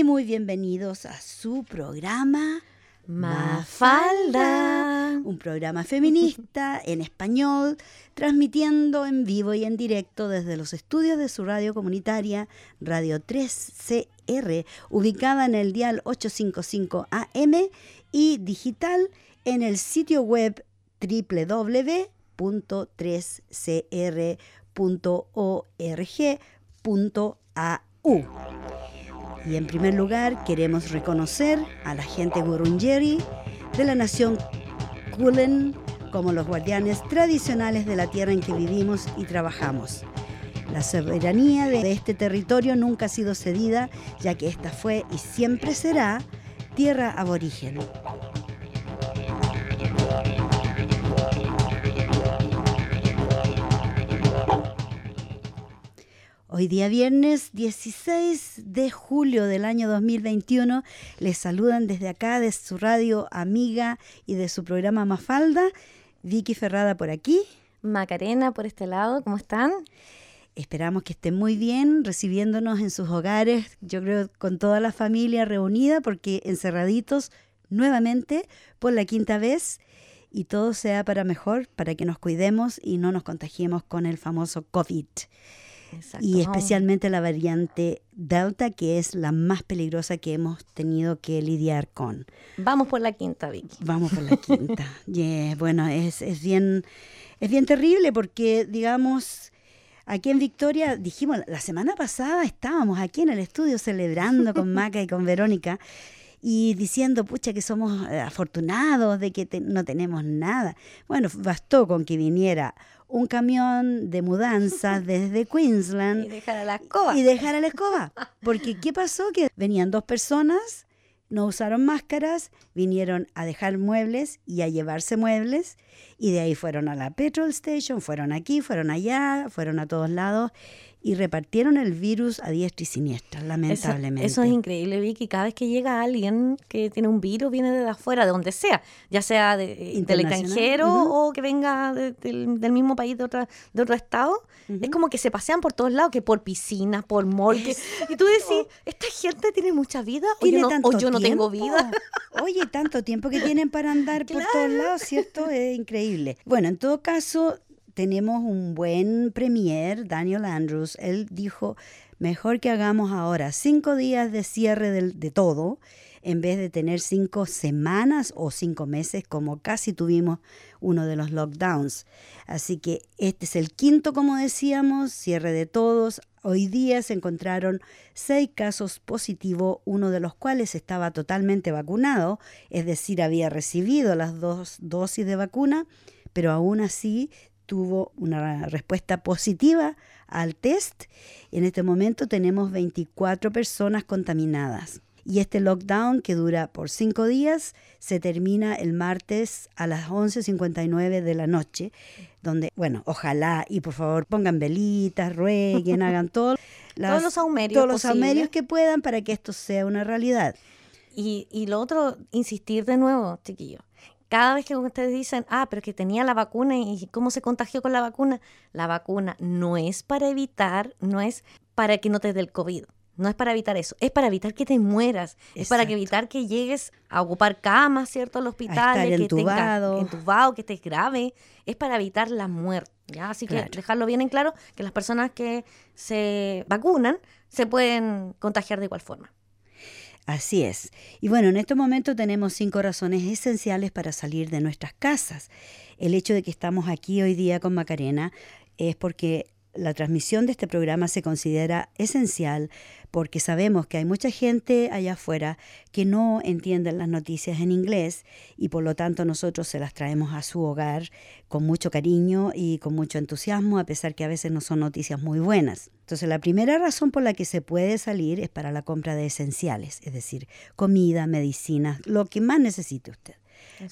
y muy bienvenidos a su programa Mafalda. Un programa feminista en español, transmitiendo en vivo y en directo desde los estudios de su radio comunitaria, Radio 3CR, ubicada en el dial 855 AM y digital en el sitio web www.3cr.org.au. Y en primer lugar queremos reconocer a la gente Gurungeri de la nación Kulen como los guardianes tradicionales de la tierra en que vivimos y trabajamos. La soberanía de este territorio nunca ha sido cedida, ya que esta fue y siempre será tierra aborigen. Hoy día viernes 16 de julio del año 2021 les saludan desde acá de su radio amiga y de su programa Mafalda, Vicky Ferrada por aquí. Macarena por este lado, ¿cómo están? Esperamos que estén muy bien recibiéndonos en sus hogares, yo creo con toda la familia reunida porque encerraditos nuevamente por la quinta vez y todo sea para mejor, para que nos cuidemos y no nos contagiemos con el famoso COVID y especialmente la variante Delta, que es la más peligrosa que hemos tenido que lidiar con. Vamos por la quinta, Vicky. Vamos por la quinta. Bueno, es, es, bien, es bien terrible porque, digamos, aquí en Victoria, dijimos, la semana pasada estábamos aquí en el estudio celebrando con Maca y con Verónica y diciendo, pucha, que somos eh, afortunados de que no tenemos nada. Bueno, bastó con que viniera un camión de mudanzas desde Queensland. Y dejar a la escoba. Y dejar a la escoba. Porque ¿qué pasó? Que venían dos personas, no usaron máscaras, vinieron a dejar muebles y a llevarse muebles. Y de ahí fueron a la petrol station, fueron aquí, fueron allá, fueron a todos lados y repartieron el virus a diestra y siniestra, lamentablemente. Eso, es increíble, Vicky. Cada vez que llega alguien que tiene un virus, viene de afuera, de donde sea, ya sea de, eh, del extranjero o que venga del, mismo país, de, otra, de otro estado, es como que se pasean por todos lados, que por piscinas, por morgues. Y tú decís, ¿esta gente tiene mucha vida o yo, no, yo no, tengo vida? Oye, tanto tiempo que tienen para andar por todos lados, ¿cierto? Es increíble. Bueno, en todo caso, tenemos un buen premier, Daniel Andrews. Él dijo, mejor que hagamos ahora cinco días de cierre de, todo, en vez de tener cinco semanas o cinco meses como casi tuvimos uno de los lockdowns. Así que este es el quinto, como decíamos, cierre de todos. Hoy día se encontraron seis casos positivos, uno de los cuales estaba totalmente vacunado, es decir, había recibido las dos dosis de vacuna, pero aún así tuvo una respuesta positiva al test. En este momento tenemos 24 personas contaminadas. Y este lockdown, que dura por cinco días, se termina el martes a las 11.59 de la noche, donde, bueno, ojalá y por favor pongan velitas, rueguen, hagan todo, todos los aumerios, todos los aumerios que puedan para que esto sea una realidad. Y, y lo otro, insistir de nuevo, chiquillos cada vez que ustedes dicen, ah, pero que tenía la vacuna y cómo se contagió con la vacuna, la vacuna no es para evitar, no es para que no te dé el COVID. No es para evitar eso, es para evitar que te mueras, es para evitar que llegues a ocupar camas, ¿cierto? Al hospital, que entubado. Tengas, entubado, que estés grave, es para evitar la muerte, ¿ya? Así que dejarlo bien en claro que las personas que se vacunan se pueden contagiar de igual forma. Así es. Y bueno, en este momento tenemos cinco razones esenciales para salir de nuestras casas. El hecho de que estamos aquí hoy día con Macarena es porque la transmisión de este programa se considera esencial porque sabemos que hay mucha gente allá afuera que no entiende las noticias en inglés y por lo tanto nosotros se las traemos a su hogar con mucho cariño y con mucho entusiasmo, a pesar que a veces no son noticias muy buenas. Entonces la primera razón por la que se puede salir es para la compra de esenciales, es decir, comida, medicinas, lo que más necesite usted.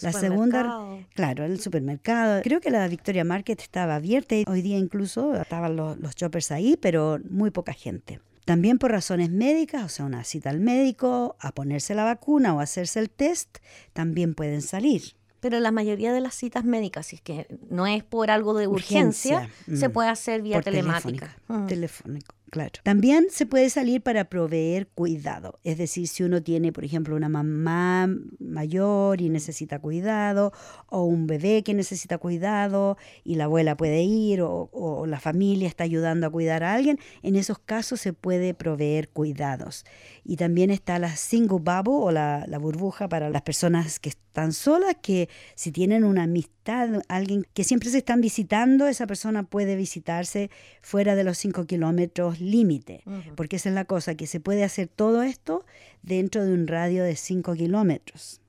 La segunda, claro, el supermercado. Creo que la Victoria Market estaba abierta y hoy día incluso estaban los, los choppers ahí, pero muy poca gente. También por razones médicas, o sea, una cita al médico, a ponerse la vacuna o hacerse el test, también pueden salir. Pero la mayoría de las citas médicas, si es que no es por algo de urgencia, se mm. puede hacer vía telemática. Mm. Telefónico. Claro. También se puede salir para proveer cuidado. Es decir, si uno tiene, por ejemplo, una mamá mayor y necesita cuidado, o un bebé que necesita cuidado y la abuela puede ir, o, la familia está ayudando a cuidar a alguien, en esos casos se puede proveer cuidados. Y también está la single bubble o la, la burbuja para las personas que están solas, que si tienen una amistad, alguien que siempre se están visitando, esa persona puede visitarse fuera de los 5 kilómetros límite, porque esa es la cosa, que se puede hacer todo esto dentro de un radio de 5 kilómetros.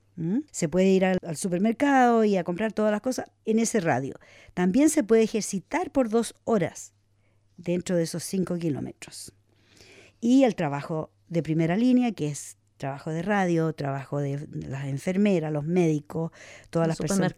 Se puede ir al, supermercado y a comprar todas las cosas en ese radio. También se puede ejercitar por dos horas dentro de esos 5 kilómetros. Y el trabajo de primera línea, que es trabajo de radio, trabajo de las enfermeras, los médicos, todas las personas,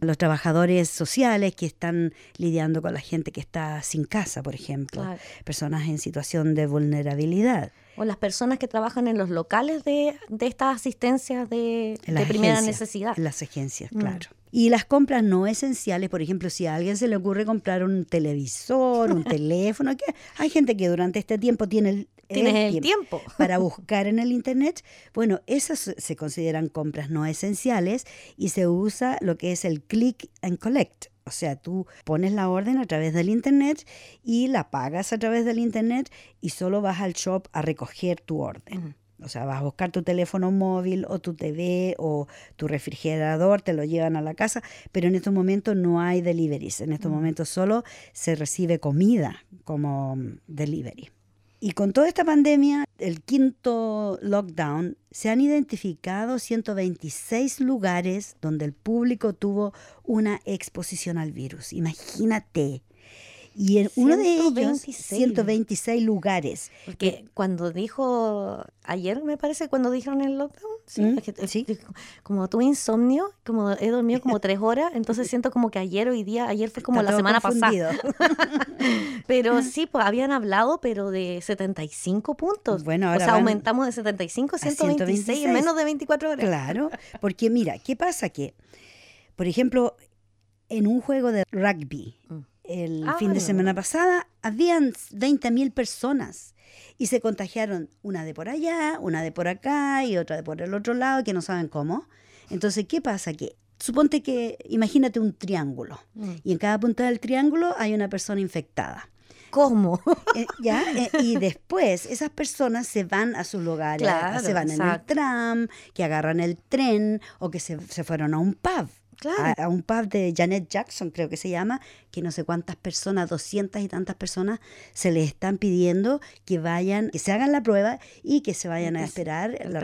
los trabajadores sociales que están lidiando con la gente que está sin casa, por ejemplo, personas en situación de vulnerabilidad. O las personas que trabajan en los locales de, de estas asistencias de, primera necesidad. Las agencias, mm. claro. Y las compras no esenciales, por ejemplo, si a alguien se le ocurre comprar un televisor, un teléfono, que hay gente que durante este tiempo tiene el, Tienes el, tiempo, para buscar en el Internet. Bueno, esas se consideran compras no esenciales y se usa lo que es el click and collect. O sea, tú pones la orden a través del Internet y la pagas a través del Internet y solo vas al shop a recoger tu orden. O sea, vas a buscar tu teléfono móvil o tu TV o tu refrigerador, te lo llevan a la casa, pero en estos momentos no hay deliveries. En estos momentos solo se recibe comida como delivery. Y con toda esta pandemia, el quinto lockdown, se han identificado 126 lugares donde el público tuvo una exposición al virus. Imagínate. Y en uno de ellos, 126 lugares. Porque cuando dijo, ayer me parece, cuando dijeron el lockdown, sí, mm, como tuve insomnio, como he dormido como tres horas, entonces siento como que ayer, hoy día, ayer fue como la semana pasada. pero sí, pues habían hablado, pero de 75 puntos. Bueno, ahora o sea, aumentamos de 75 a 126, en menos de 24 horas. Claro, porque mira, ¿qué pasa? Que, por ejemplo, en un juego de rugby, mm el fin de semana pasada, habían 20.000 personas y se contagiaron una de por allá, una de por acá y otra de por el otro lado que no saben cómo. Entonces, ¿qué pasa? Que suponte que, imagínate un triángulo mm. y en cada punta del triángulo hay una persona infectada. ¿Cómo? Eh, ¿Ya? Eh, y después esas personas se van a sus lugares, se van en el tram, que agarran el tren o que se, se fueron a un pub a, un pub de Janet Jackson, creo que se llama, que no sé cuántas personas, doscientas y tantas personas, se les están pidiendo que vayan, que se hagan la prueba y que se vayan a esperar la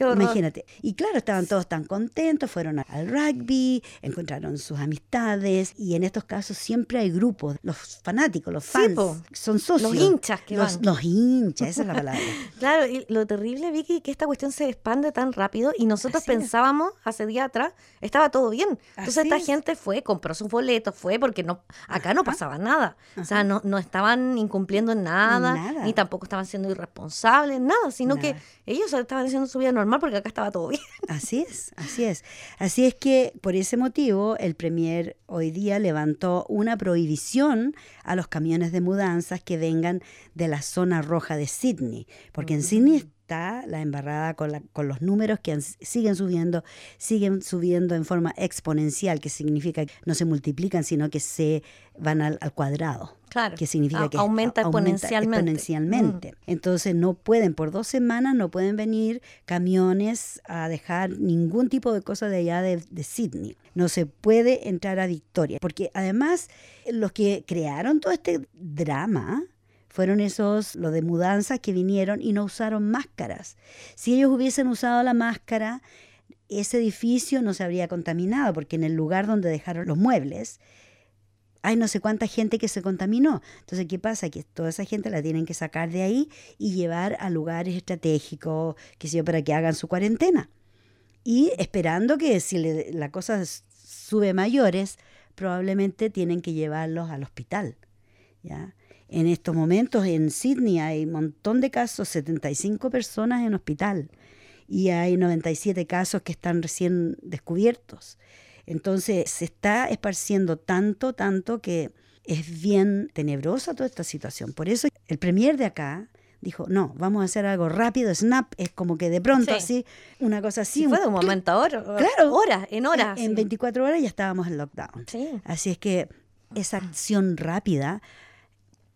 Imagínate. Y claro, estaban todos tan contentos, fueron al rugby, encontraron sus amistades y en estos casos siempre hay grupos, los fanáticos, los fans, son socios. Los hinchas que los, van. Los hinchas, esa es la palabra. claro, y lo terrible, Vicky, que esta cuestión se expande tan rápido y nosotros pensábamos hace días atrás, estaba todo bien. Entonces esta gente fue, compró sus boletos, fue porque no acá no pasaba nada. O sea, no, no estaban incumpliendo nada, ni tampoco estaban siendo irresponsables, nada, sino que ellos estaban haciendo su vida normal porque acá estaba todo bien. Así es, así es. Así es que por ese motivo el Premier hoy día levantó una prohibición a los camiones de mudanzas que vengan de la zona roja de Sydney, porque en Sydney está la embarrada con, la, con los números que siguen subiendo, siguen subiendo en forma exponencial, que significa que no se multiplican, sino que se van al, cuadrado. Claro. Que significa que aumenta, exponencialmente. Mm. Entonces no pueden, por dos semanas no pueden venir camiones a dejar ningún tipo de cosa de allá de, de Sydney. No se puede entrar a Victoria. Porque además los que crearon todo este drama, fueron esos, los de mudanza, que vinieron y no usaron máscaras. Si ellos hubiesen usado la máscara, ese edificio no se habría contaminado, porque en el lugar donde dejaron los muebles, hay no sé cuánta gente que se contaminó. Entonces, ¿qué pasa? Que toda esa gente la tienen que sacar de ahí y llevar a lugares estratégicos, que sé yo, para que hagan su cuarentena. Y esperando que si la cosa sube mayores, probablemente tienen que llevarlos al hospital. ¿ya? En estos momentos en Sydney hay un montón de casos, 75 personas en hospital y hay 97 casos que están recién descubiertos. Entonces se está esparciendo tanto, tanto que es bien tenebrosa toda esta situación. Por eso el premier de acá dijo, no, vamos a hacer algo rápido, snap, es como que de pronto así, una cosa así. fue de un momento a otro. Claro. Horas, en horas. En, 24 horas ya estábamos en lockdown. Así es que esa acción rápida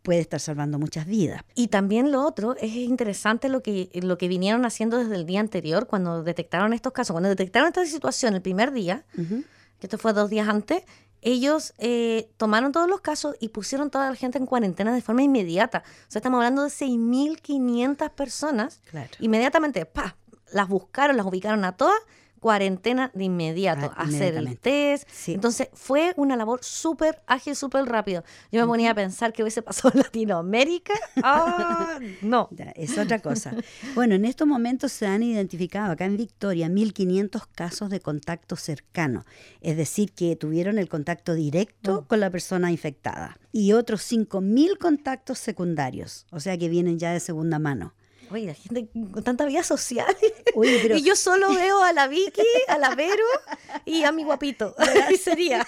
puede estar salvando muchas vidas. Y también lo otro, es interesante lo que, lo que vinieron haciendo desde el día anterior, cuando detectaron estos casos, cuando detectaron esta situación el primer día, que esto fue dos días antes, ellos eh, tomaron todos los casos y pusieron toda la gente en cuarentena de forma inmediata. O sea, estamos hablando de 6.500 personas. Inmediatamente, pa, las buscaron, las ubicaron a todas cuarentena de inmediato, ah, hacer el test. Entonces fue una labor súper ágil, súper rápido. Yo me ponía a pensar que hubiese pasado en Latinoamérica. ¡Ah! no. es otra cosa. bueno, en estos momentos se han identificado acá en Victoria 1.500 casos de contacto cercano, es decir, que tuvieron el contacto directo mm. con la persona infectada y otros 5.000 contactos secundarios, o sea que vienen ya de segunda mano. Oye, la gente con tanta vida social. Y yo solo veo a la Vicky, a la Vero y a mi guapito. Y sería.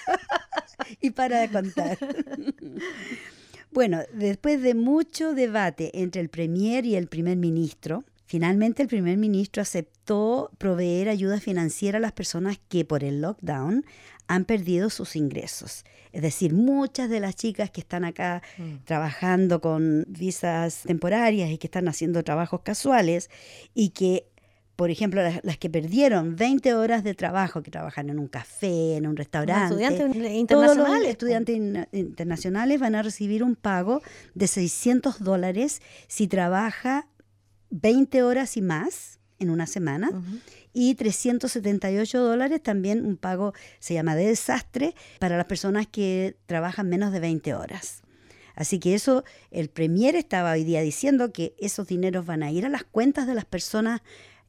Y para de contar. Bueno, después de mucho debate entre el Premier y el primer ministro, finalmente el primer ministro aceptó proveer ayuda financiera a las personas que por el lockdown han perdido sus ingresos. Es decir, muchas de las chicas que están acá mm. trabajando con visas temporarias y que están haciendo trabajos casuales y que, por ejemplo, las, que perdieron 20 horas de trabajo, que trabajan en un café, en un restaurante. Estudiantes internacionales. Todos los estudiantes internacionales van a recibir un pago de 600 dólares si trabaja 20 horas y más en una semana y 378 dólares también un pago, se llama de desastre, para las personas que trabajan menos de 20 horas. Así que eso, el Premier estaba hoy día diciendo que esos dineros van a ir a las cuentas de las personas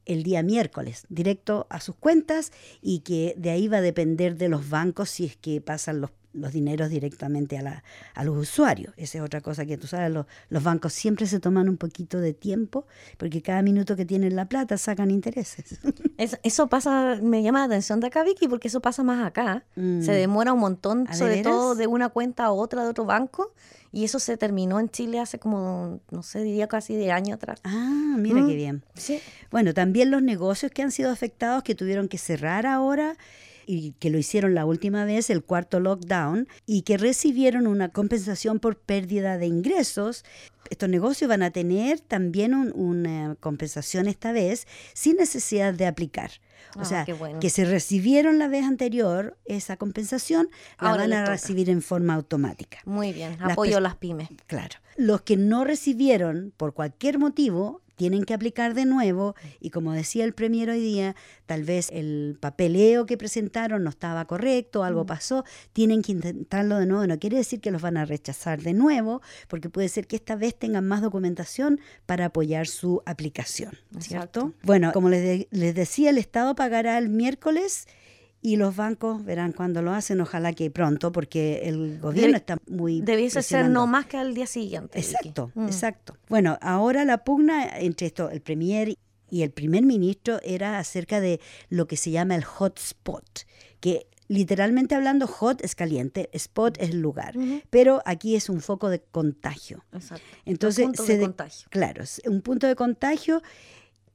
el día miércoles, directo a sus cuentas y que de ahí va a depender de los bancos si es que pasan los los dineros directamente a, la, a los usuarios. Esa es otra cosa que tú sabes, los, los, bancos siempre se toman un poquito de tiempo porque cada minuto que tienen la plata sacan intereses. Eso, pasa, me llama la atención de acá, Vicky, porque eso pasa más acá. Mm. Se demora un montón, sobre todo de una cuenta a otra de otro banco. Y eso se terminó en Chile hace como, no sé, diría casi de año atrás. Ah, mira qué mm. bien. Sí. Bueno, también los negocios que han sido afectados, que tuvieron que cerrar ahora, y que lo hicieron la última vez, el cuarto lockdown, y que recibieron una compensación por pérdida de ingresos. Estos negocios van a tener también una compensación esta vez sin necesidad de aplicar. O ah, sea, que se recibieron la vez anterior esa compensación, la van a recibir en forma automática. Muy bien, apoyo a las pymes. Claro. Los que no recibieron por cualquier motivo tienen que aplicar de nuevo y como decía el premier hoy día, tal vez el papeleo que presentaron no estaba correcto, algo mm. pasó, tienen que intentarlo de nuevo. No quiere decir que los van a rechazar de nuevo, porque puede ser que esta vez tengan más documentación para apoyar su aplicación, ¿cierto? Bueno, como les, les decía, el Estado pagará el miércoles y los bancos verán cuando lo hacen, ojalá que pronto, porque el gobierno está muy... Debiese ser no más que al día siguiente. Exacto, mm. exacto. Bueno, ahora la pugna entre esto, el premier y el primer ministro era acerca de lo que se llama el hotspot, que literalmente hablando, hot es caliente, spot es lugar, pero aquí es un foco de contagio. Exacto. Entonces, un punto de contagio. Claro, es un punto de contagio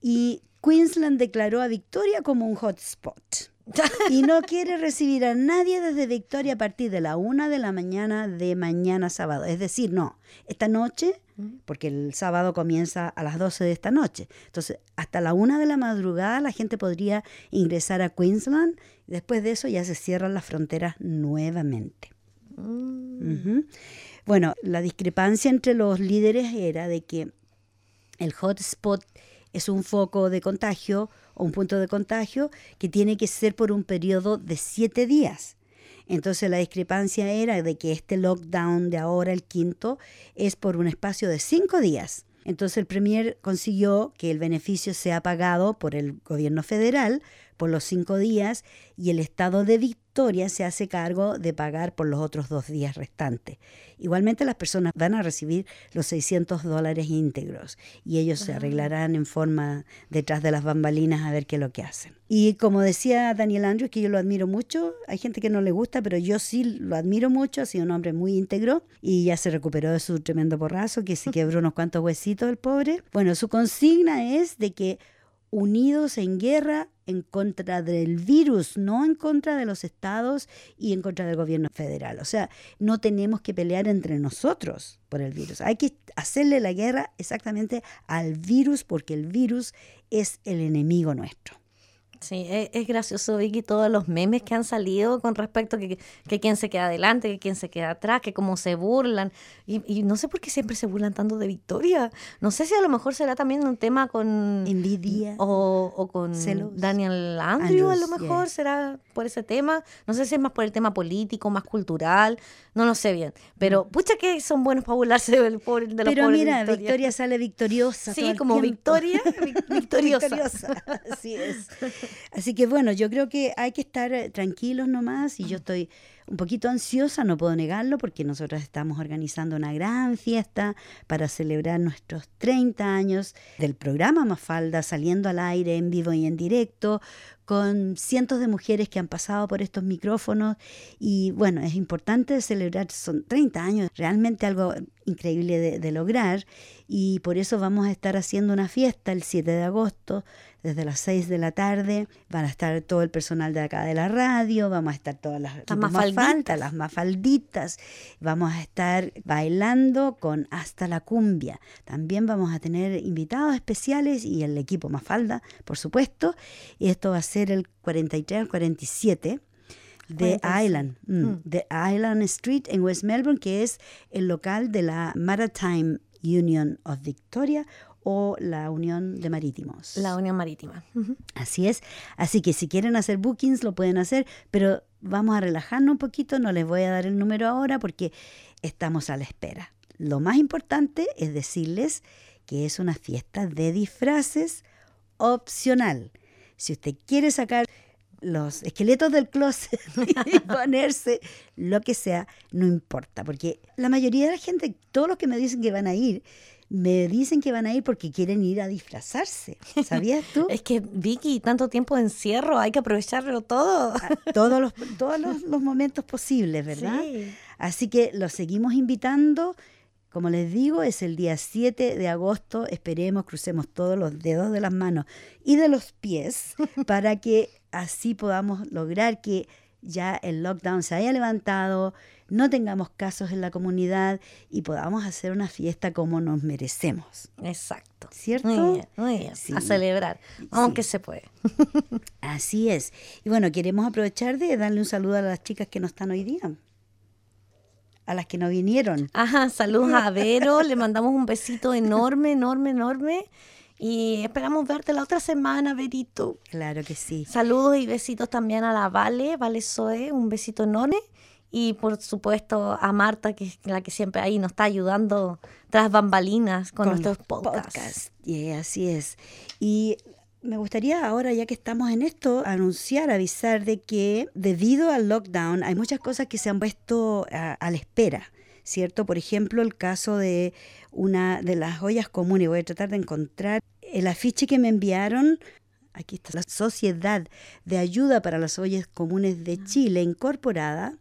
y Queensland declaró a Victoria como un hotspot. y no quiere recibir a nadie desde Victoria a partir de la una de la mañana de mañana sábado. Es decir, no, esta noche, porque el sábado comienza a las 12 de esta noche. Entonces, hasta la una de la madrugada la gente podría ingresar a Queensland. Y después de eso ya se cierran las fronteras nuevamente. Mm. Bueno, la discrepancia entre los líderes era de que el hotspot es un foco de contagio un punto de contagio que tiene que ser por un periodo de siete días. Entonces la discrepancia era de que este lockdown de ahora, el quinto, es por un espacio de cinco días. Entonces el Premier consiguió que el beneficio sea pagado por el gobierno federal por los cinco días y el estado de Victoria se hace cargo de pagar por los otros dos días restantes. Igualmente las personas van a recibir los 600 dólares íntegros y ellos se arreglarán en forma detrás de las bambalinas a ver qué es lo que hacen. Y como decía Daniel Andrews, que yo lo admiro mucho, hay gente que no le gusta, pero yo sí lo admiro mucho, ha sido un hombre muy íntegro y ya se recuperó de su tremendo porrazo, que se quebró unos cuantos huesitos el pobre. Bueno, su consigna es de que unidos en guerra en contra del virus, no en contra de los estados y en contra del gobierno federal. O sea, no tenemos que pelear entre nosotros por el virus. Hay que hacerle la guerra exactamente al virus porque el virus es el enemigo nuestro. Sí, e, es, gracioso, Vicky, todos los memes que han salido con respecto a que, que quién se queda adelante, que quién se queda atrás, que cómo se burlan. Y, no sé por qué siempre se burlan tanto de Victoria. No sé si a lo mejor será también un tema con... Envidia. O, con Daniel Andrew, a lo mejor será por ese tema. No sé si es más por el tema político, más cultural. No lo sé bien. Pero mm. pucha que son buenos para burlarse del pobre, de los Pero mira, Victoria. sale victoriosa. Sí, como Victoria, victoriosa. victoriosa. Así es. Así que bueno, yo creo que hay que estar eh, tranquilos nomás y yo estoy un poquito ansiosa, no puedo negarlo, porque nosotros estamos organizando una gran fiesta para celebrar nuestros 30 años del programa Mafalda, saliendo al aire en vivo y en directo, con cientos de mujeres que han pasado por estos micrófonos. Y bueno, es importante celebrar, son 30 años, realmente algo increíble de, de lograr. Y por eso vamos a estar haciendo una fiesta el 7 de agosto desde las 6 de la tarde. Van a estar todo el personal de acá de la radio, vamos a estar todas las, las mafalditas. las mafalditas. Vamos a estar bailando con Hasta la Cumbia. También vamos a tener invitados especiales y el equipo Mafalda, por supuesto. Y esto va a ser el 43 al 47 de Island, mm, mm. de Island Street en West Melbourne, que es el local de la Maritime Union of Victoria o la Unión de Marítimos. La Unión Marítima. Así es. Así que si quieren hacer bookings lo pueden hacer, pero vamos a relajarnos un poquito, no les voy a dar el número ahora porque estamos a la espera. Lo más importante es decirles que es una fiesta de disfraces opcional. Si usted quiere sacar los esqueletos del closet y ponerse lo que sea, no importa, porque la mayoría de la gente, todos los que me dicen que van a ir, me dicen que van a ir porque quieren ir a disfrazarse. ¿Sabías tú? es que, Vicky, tanto tiempo de encierro, hay que aprovecharlo todo. Ah, todos los, todos los, momentos posibles, ¿verdad? Así que los seguimos invitando. Como les digo, es el día 7 de agosto. Esperemos, crucemos todos los dedos de las manos y de los pies para que así podamos lograr que ya el lockdown se haya levantado, no tengamos casos en la comunidad y podamos hacer una fiesta como nos merecemos. Exacto. ¿Cierto? Muy bien, A celebrar, aunque se puede. Así es. Y bueno, queremos aprovechar de darle un saludo a las chicas que no están hoy día. A las que no vinieron. Ajá, saludos a Vero, le mandamos un besito enorme, enorme, enorme. Y esperamos verte la otra semana, Verito. Claro que sí. Saludos y besitos también a la Vale, Vale Zoe, un besito enorme. Y por supuesto a Marta, que es la que siempre ahí nos está ayudando tras bambalinas con, nuestros podcasts. Y así es. Y me gustaría ahora, ya que estamos en esto, anunciar, avisar de que debido al lockdown hay muchas cosas que se han puesto a, a la espera. ¿cierto? Por ejemplo, el caso de una de las ollas comunes. Voy a tratar de encontrar el afiche que me enviaron. Aquí está la Sociedad de Ayuda para las Ollas Comunes de Chile, incorporada,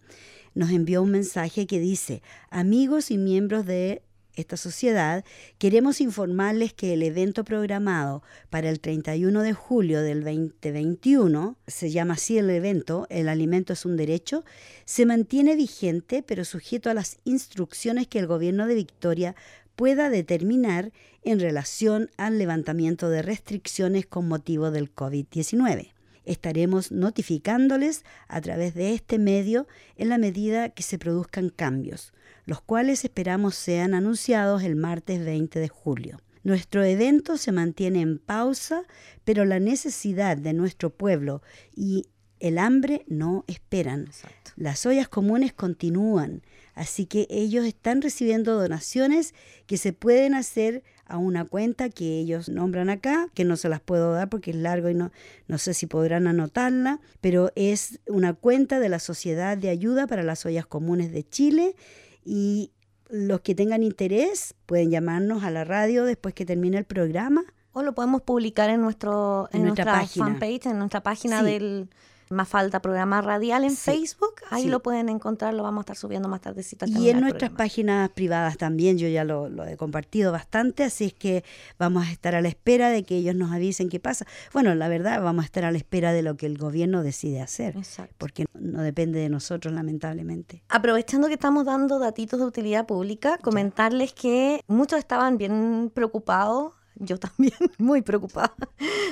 nos envió un mensaje que dice, amigos y miembros de esta sociedad, queremos informarles que el evento programado para el 31 de julio del 2021, se llama así el evento, el alimento es un derecho, se mantiene vigente pero sujeto a las instrucciones que el gobierno de Victoria pueda determinar en relación al levantamiento de restricciones con motivo del COVID-19 estaremos notificándoles a través de este medio en la medida que se produzcan cambios, los cuales esperamos sean anunciados el martes 20 de julio. Nuestro evento se mantiene en pausa, pero la necesidad de nuestro pueblo y el hambre no esperan. Las ollas comunes continúan, así que ellos están recibiendo donaciones que se pueden hacer a una cuenta que ellos nombran acá, que no se las puedo dar porque es largo y no, no sé si podrán anotarla, pero es una cuenta de la Sociedad de Ayuda para las Ollas Comunes de Chile y los que tengan interés pueden llamarnos a la radio después que termine el programa. O lo podemos publicar en, nuestro, en, nuestra, página. fanpage, en nuestra página del más falta programa radial en Facebook. Ahí lo pueden encontrar, lo vamos a estar subiendo más tardecita. Y en nuestras páginas privadas también, yo ya lo, lo, he compartido bastante, así es que vamos a estar a la espera de que ellos nos avisen qué pasa. Bueno, la verdad, vamos a estar a la espera de lo que el gobierno decide hacer, porque no depende de nosotros, lamentablemente. Aprovechando que estamos dando datitos de utilidad pública, comentarles que muchos estaban bien preocupados yo también muy preocupada,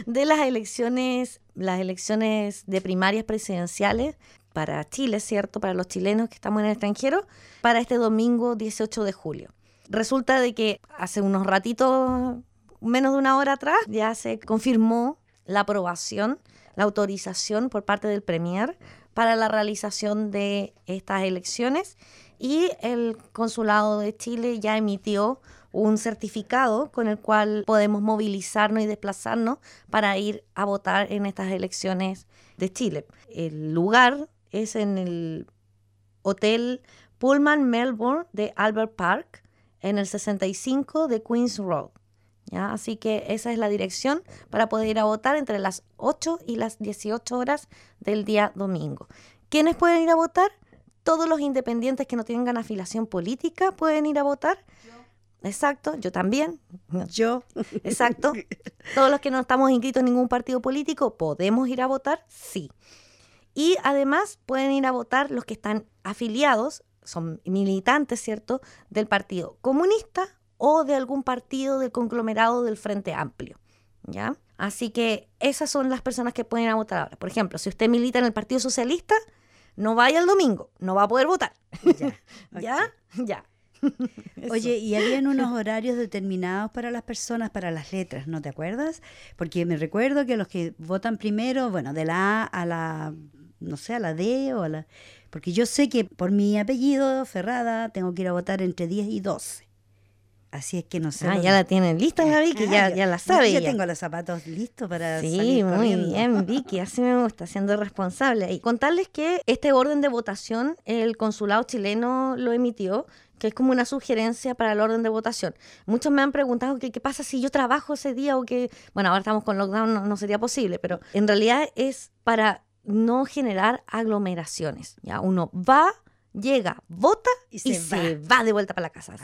de las elecciones, las elecciones de primarias presidenciales para Chile, ¿cierto? Para los chilenos que estamos en el extranjero, para este domingo 18 de julio. Resulta de que hace unos ratitos, menos de una hora atrás, ya se confirmó la aprobación, la autorización por parte del Premier para la realización de estas elecciones y el Consulado de Chile ya emitió un certificado con el cual podemos movilizarnos y desplazarnos para ir a votar en estas elecciones de Chile. El lugar es en el Hotel Pullman Melbourne de Albert Park, en el 65 de Queens Road. ¿ya? Así que esa es la dirección para poder ir a votar entre las 8 y las 18 horas del día domingo. ¿Quiénes pueden ir a votar? Todos los independientes que no tengan afiliación política pueden ir a votar. Exacto, yo también. Yo. Exacto. Todos los que no estamos inscritos en ningún partido político, ¿podemos ir a votar? Sí. Y además pueden ir a votar los que están afiliados, son militantes, ¿cierto?, del Partido Comunista o de algún partido del conglomerado del Frente Amplio. ¿Ya? Así que esas son las personas que pueden ir a votar ahora. Por ejemplo, si usted milita en el Partido Socialista, no vaya el domingo, no va a poder votar. Ya, ¿Ya? ya. Oye, y habían unos horarios determinados para las personas, para las letras, ¿no te acuerdas? Porque me recuerdo que los que votan primero, bueno, de la A a la, no sé, a la D o a la... Porque yo sé que por mi apellido, Ferrada, tengo que ir a votar entre 10 y 12. Así es que no sé. Ah, ya la tienen lista la Vicky, ya, ya la sabe. Ya tengo los zapatos listos para Sí, muy bien, Vicky, así me gusta, siendo responsable. Y contarles que este orden de votación el consulado chileno lo emitió que es como una sugerencia para el orden de votación. Muchos me han preguntado qué pasa si yo trabajo ese día o que, bueno, ahora estamos con lockdown, no, sería posible, pero en realidad es para no generar aglomeraciones. Ya uno va, llega, vota y se, va. de vuelta para la casa.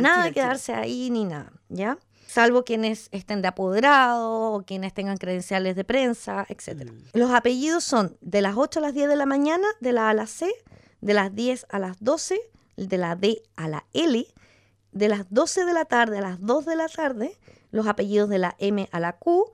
nada de quedarse ahí ni nada, ¿ya? Salvo quienes estén de apoderado o quienes tengan credenciales de prensa, etc. Mm. Los apellidos son de las 8 a las 10 de la mañana, de la A a la C, de las 10 a las 12 de la D a la L, de las 12 de la tarde a las 2 de la tarde, los apellidos de la M a la Q,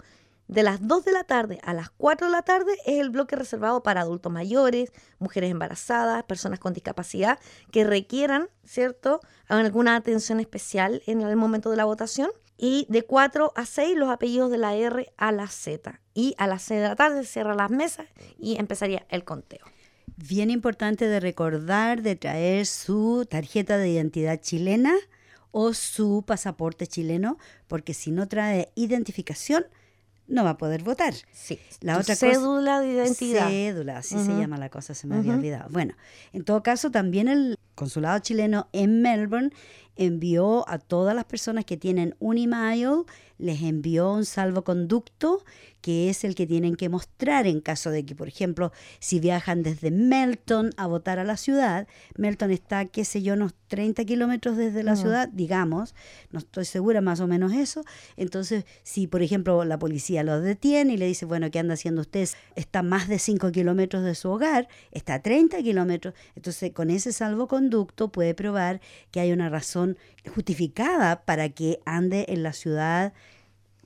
de las 2 de la tarde a las 4 de la tarde es el bloque reservado para adultos mayores, mujeres embarazadas, personas con discapacidad que requieran, ¿cierto?, alguna atención especial en el momento de la votación. Y de 4 a 6 los apellidos de la R a la Z. Y a las 6 de la tarde se cierran las mesas y empezaría el conteo bien importante de recordar de traer su tarjeta de identidad chilena o su pasaporte chileno, porque si no trae identificación, no va a poder votar. Sí. La otra cédula de identidad. Cédula, así se llama la cosa, se me había olvidado. Bueno, en todo caso, también el consulado chileno en Melbourne envió a todas las personas que tienen un email, les envió un salvoconducto que es el que tienen que mostrar en caso de que, por ejemplo, si viajan desde Melton a votar a la ciudad, Melton está, qué sé yo, unos 30 kilómetros desde la ciudad, digamos, no estoy segura más o menos eso, entonces si, por ejemplo, la policía lo detiene y le dice, bueno, ¿qué anda haciendo usted? Está más de 5 kilómetros de su hogar, está a 30 kilómetros, entonces con ese salvoconducto puede probar que hay una razón justificada para que ande en la ciudad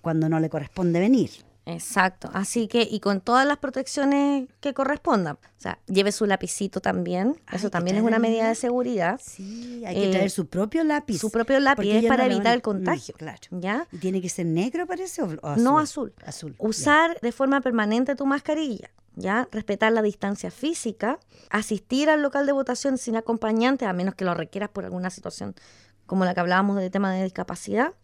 cuando no le corresponde venir. Exacto, así que y con todas las protecciones que correspondan. O sea, lleve su lapicito también, eso también es una medida de seguridad. Sí, hay que traer eh, su propio lápiz. Su propio lápiz es para evitar el mm, contagio. claro. ¿Ya? ¿Y tiene que ser negro, parece? O, azul? No azul. Azul. Usar de forma permanente tu mascarilla. ¿Ya? Respetar la distancia física, asistir al local de votación sin acompañante, a menos que lo requieras por alguna situación como la que hablábamos del tema de discapacidad,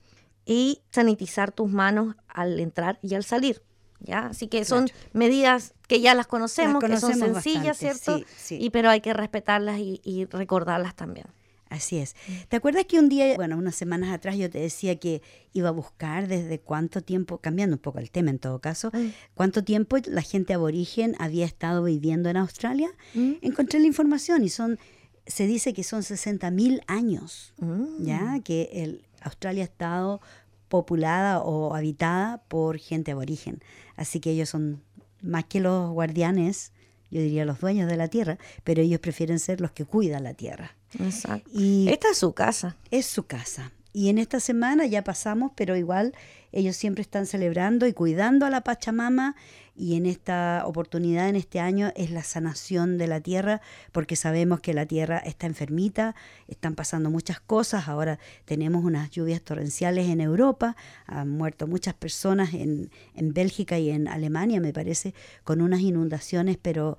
y sanitizar tus manos al entrar y al salir. ¿ya? Así que son medidas que ya las conocemos, que son sencillas, ¿cierto? Y pero hay que respetarlas y, recordarlas también. Así es. ¿Te acuerdas que un día, bueno, unas semanas atrás yo te decía que iba a buscar desde cuánto tiempo, cambiando un poco el tema en todo caso, mm. cuánto tiempo la gente aborigen había estado viviendo en Australia? Mm. Encontré la información y son, se dice que son 60.000 años, mm. ¿ya? Que el, Australia ha estado populada o habitada por gente aborigen. Así que ellos son más que los guardianes, yo diría los dueños de la tierra, pero ellos prefieren ser los que cuidan la tierra. Exacto. Y esta es su casa. Es su casa. Y en esta semana ya pasamos, pero igual ellos siempre están celebrando y cuidando a la Pachamama y en esta oportunidad, en este año, es la sanación de la tierra, porque sabemos que la tierra está enfermita, están pasando muchas cosas, ahora tenemos unas lluvias torrenciales en Europa, han muerto muchas personas en, en Bélgica y en Alemania, me parece, con unas inundaciones, pero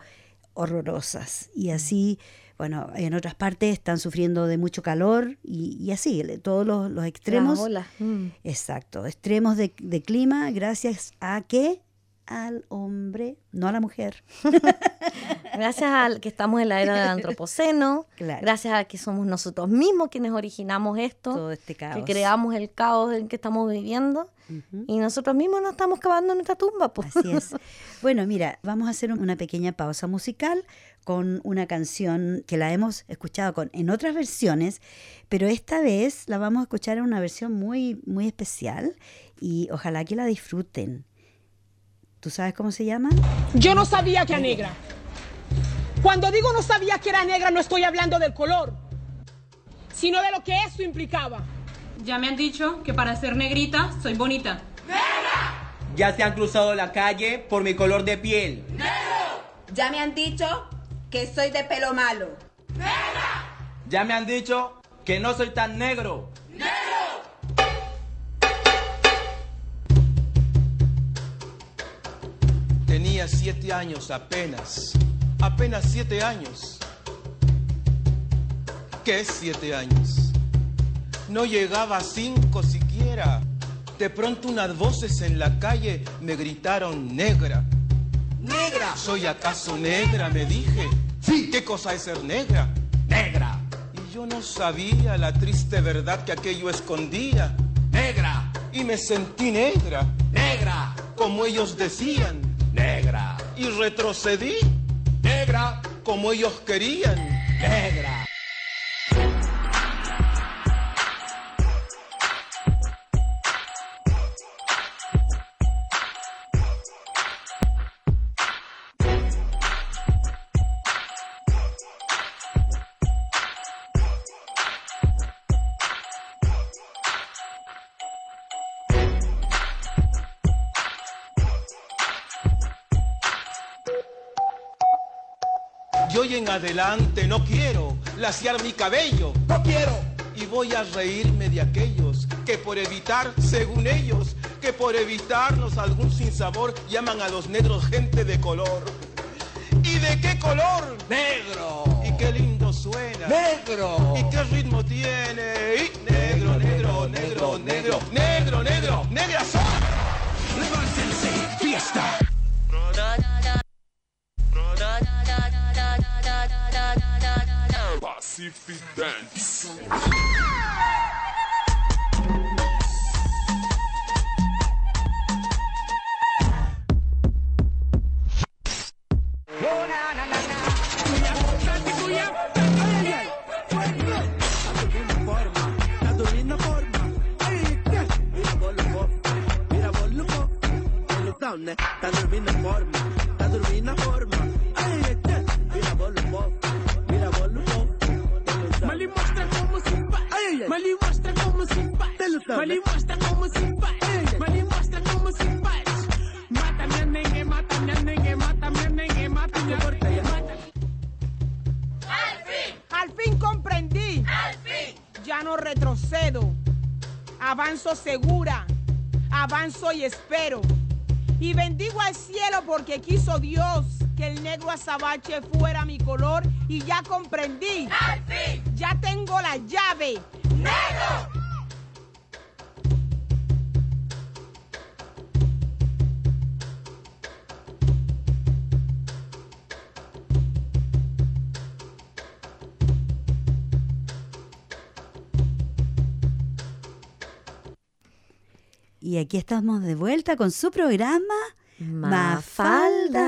horrorosas. Y así bueno, en otras partes están sufriendo de mucho calor y, así, todos los, extremos. Mm. Exacto, extremos de, de, clima gracias a que al hombre, no a la mujer. gracias a que estamos en la era del antropoceno, gracias a que somos nosotros mismos quienes originamos esto, Todo este caos. que creamos el caos en que estamos viviendo y nosotros mismos nos estamos cavando nuestra tumba. Pues. Así es. Bueno, mira, vamos a hacer una pequeña pausa musical con una canción que la hemos escuchado con, en otras versiones, pero esta vez la vamos a escuchar en una versión muy, muy especial y ojalá que la disfruten. ¿Tú sabes cómo se llama? Yo no sabía que era negra. Cuando digo no sabía que era negra, no estoy hablando del color, sino de lo que eso implicaba. Ya me han dicho que para ser negrita soy bonita. ¡Negra! Ya se han cruzado la calle por mi color de piel. ¡Negro! Ya me han dicho que soy de pelo malo. ¡Negra! Ya me han dicho que no soy tan negro. Tenía siete años apenas. Apenas siete años. ¿Qué es siete años? No llegaba a cinco siquiera. De pronto unas voces en la calle me gritaron negra. ¡Negra! ¿Soy acaso negra? Me dije. Sí. ¿Qué cosa es ser negra? Negra. Y yo no sabía la triste verdad que aquello escondía. Negra. Y me sentí negra. Negra. Como ellos decían negra. Y retrocedí, como ellos querían, negra. Adelante no quiero laciar mi cabello. No quiero. Y voy a reírme de aquellos que por evitar, según ellos, que por evitarnos algún sinsabor llaman a los negros gente de color. ¿Y de qué color? Negro. Y qué lindo suena. Negro. ¿Y qué ritmo tiene? Y negro, negro, negro, negro, negro, negro, negra son. Levántense, fiesta. Pacific Dance. porque quiso Dios que el negro azabache fuera mi color y ya comprendí. ¡Al fin! Ya tengo la llave. ¡Negro! Y aquí estamos de vuelta con su programa Mafalda.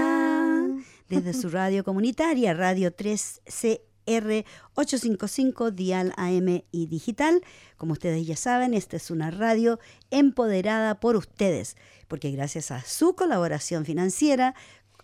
Desde su radio comunitaria, Radio 3CR 855 Dial AM y Digital. Como ustedes ya saben, esta es una radio empoderada por ustedes, porque gracias a su colaboración financiera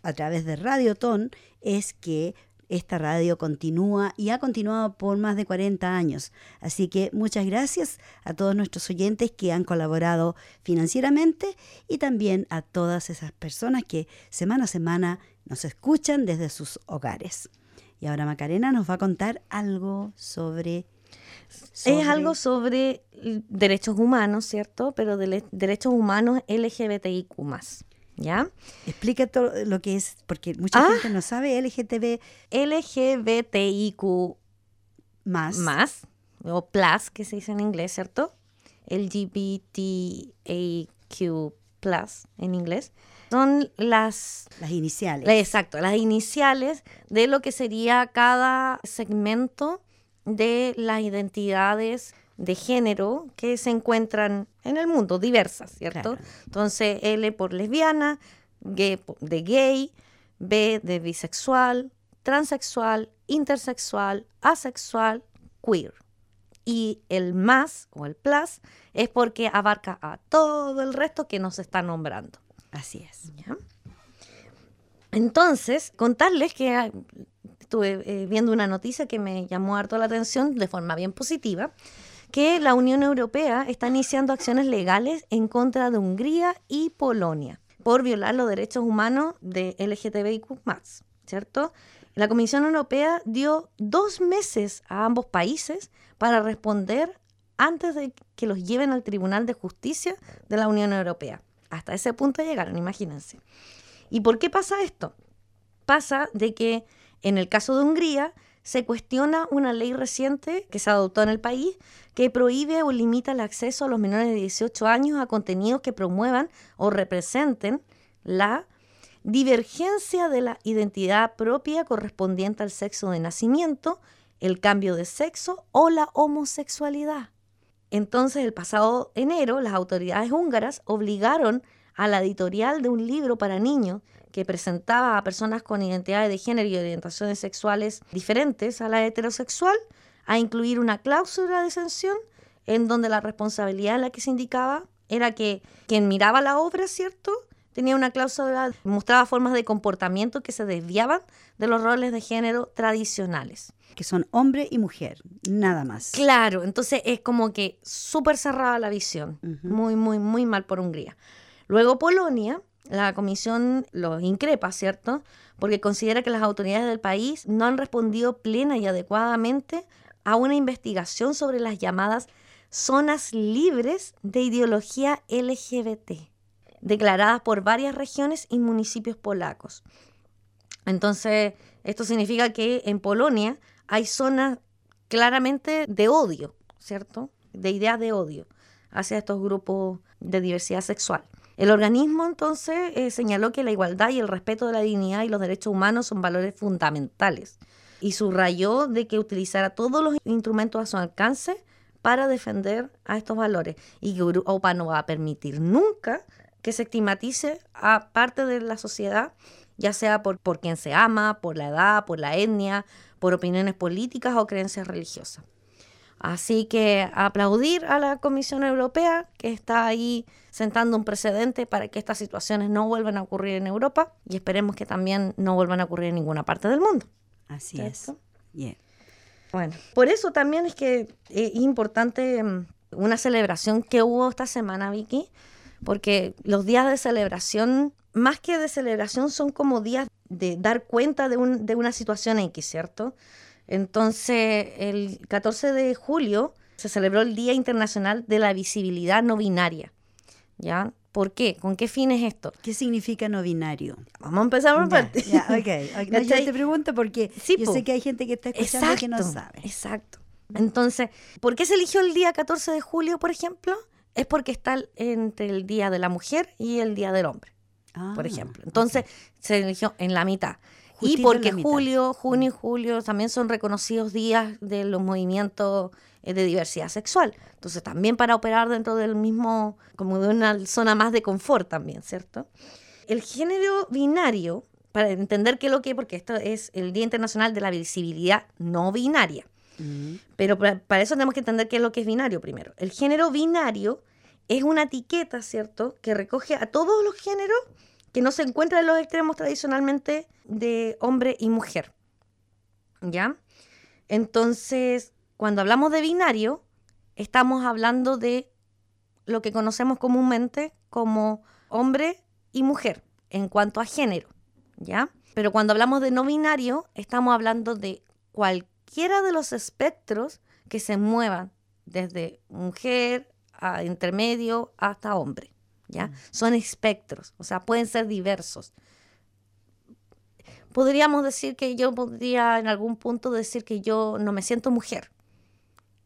a través de Radioton es que esta radio continúa y ha continuado por más de 40 años. Así que muchas gracias a todos nuestros oyentes que han colaborado financieramente y también a todas esas personas que semana a semana nos escuchan desde sus hogares. Y ahora Macarena nos va a contar algo sobre... Es algo sobre derechos humanos, ¿cierto? Pero de derechos humanos LGBTIQ ¿Ya? Explica todo lo que es, porque mucha Ah. gente no sabe LGTB LGBTIQ más. más, o plus, que se dice en inglés, ¿cierto? LGBTIQ plus en inglés. Son las, Las iniciales. exacto, las iniciales de lo que sería cada segmento de las identidades de género que se encuentran en el mundo, diversas, ¿cierto? Claro. Entonces, L por lesbiana, G de gay, B de bisexual, transexual, intersexual, asexual, queer. Y el más o el plus es porque abarca a todo el resto que nos está nombrando. Así es. ¿ya? Entonces, contarles que ah, estuve eh, viendo una noticia que me llamó harto la atención de forma bien positiva, que la Unión Europea está iniciando acciones legales en contra de Hungría y Polonia por violar los derechos humanos de LGTBIQ+, ¿cierto? La Comisión Europea dio dos meses a ambos países para responder antes de que los lleven al Tribunal de Justicia de la Unión Europea. Hasta ese punto llegaron, imagínense. ¿Y por qué pasa esto? Pasa de que en el caso de Hungría se cuestiona una ley reciente que se adoptó en el país que prohíbe o limita el acceso a los menores de 18 años a contenidos que promuevan o representen la divergencia de la identidad propia correspondiente al sexo de nacimiento, el cambio de sexo o la homosexualidad. Entonces, el pasado enero, las autoridades húngaras obligaron a la editorial de un libro para niños que presentaba a personas con identidades de género y orientaciones sexuales diferentes a la heterosexual a incluir una cláusula de exención en donde la responsabilidad en la que se indicaba era que quien miraba la obra, ¿cierto? Tenía una cláusula, mostraba formas de comportamiento que se desviaban de los roles de género tradicionales. Que son hombre y mujer, nada más. Claro, entonces es como que súper cerrada la visión. Muy, muy, muy mal por Hungría. Luego Polonia, la comisión los increpa, ¿cierto? Porque considera que las autoridades del país no han respondido plena y adecuadamente a una investigación sobre las llamadas zonas libres de ideología LGBT, declaradas por varias regiones y municipios polacos. Entonces, esto significa que en Polonia hay zonas claramente de odio, ¿cierto? De ideas de odio hacia estos grupos de diversidad sexual. El organismo entonces eh, señaló que la igualdad y el respeto de la dignidad y los derechos humanos son valores fundamentales y subrayó de que utilizará todos los instrumentos a su alcance para defender a estos valores y que Europa no va a permitir nunca que se estigmatice a parte de la sociedad, ya sea por, por quien se ama, por la edad, por la etnia, por opiniones políticas o creencias religiosas. Así que aplaudir a la Comisión Europea que está ahí sentando un precedente para que estas situaciones no vuelvan a ocurrir en Europa y esperemos que también no vuelvan a ocurrir en ninguna parte del mundo. Así es. Yeah. Bueno, por eso también es que es importante mm, una celebración que hubo esta semana, Vicky, porque los días de celebración, más que de celebración, son como días de dar cuenta de, un- de una situación X, ¿cierto? Entonces, el 14 de julio se celebró el Día Internacional de la Visibilidad No Binaria, ¿ya? ¿Por qué? ¿Con qué fin es esto? ¿Qué significa no binario? Vamos a empezar por Ya, parte. ya, ok. ok. No, yo te pregunto porque Sí, yo po. sé que hay gente que está escuchando que no sabe. Exacto. Entonces, ¿por qué se eligió el día 14 de julio, por ejemplo? Es porque está entre el Día de la Mujer y el Día del Hombre, por Ah, ejemplo. Entonces, se eligió en la mitad. Justito y porque julio, junio y julio también son reconocidos días de los movimientos eh, de diversidad sexual. Entonces también para operar dentro del mismo, como de una zona más de confort también, ¿cierto? El género binario, para entender qué es lo que, porque esto es el Día Internacional de la Visibilidad No Binaria. Pero para, para eso tenemos que entender qué es lo que es binario primero. El género binario es una etiqueta, ¿cierto?, que recoge a todos los géneros que no se encuentran en los extremos tradicionalmente de hombre y mujer. ¿Ya? Entonces, cuando hablamos de binario, estamos hablando de lo que conocemos comúnmente como hombre y mujer en cuanto a género, ¿ya? Pero cuando hablamos de no binario, estamos hablando de cualquiera de los espectros que se muevan desde mujer a intermedio hasta hombre, ¿ya? Son espectros, o sea, pueden ser diversos. Podríamos decir que yo podría en algún punto decir que yo no me siento mujer.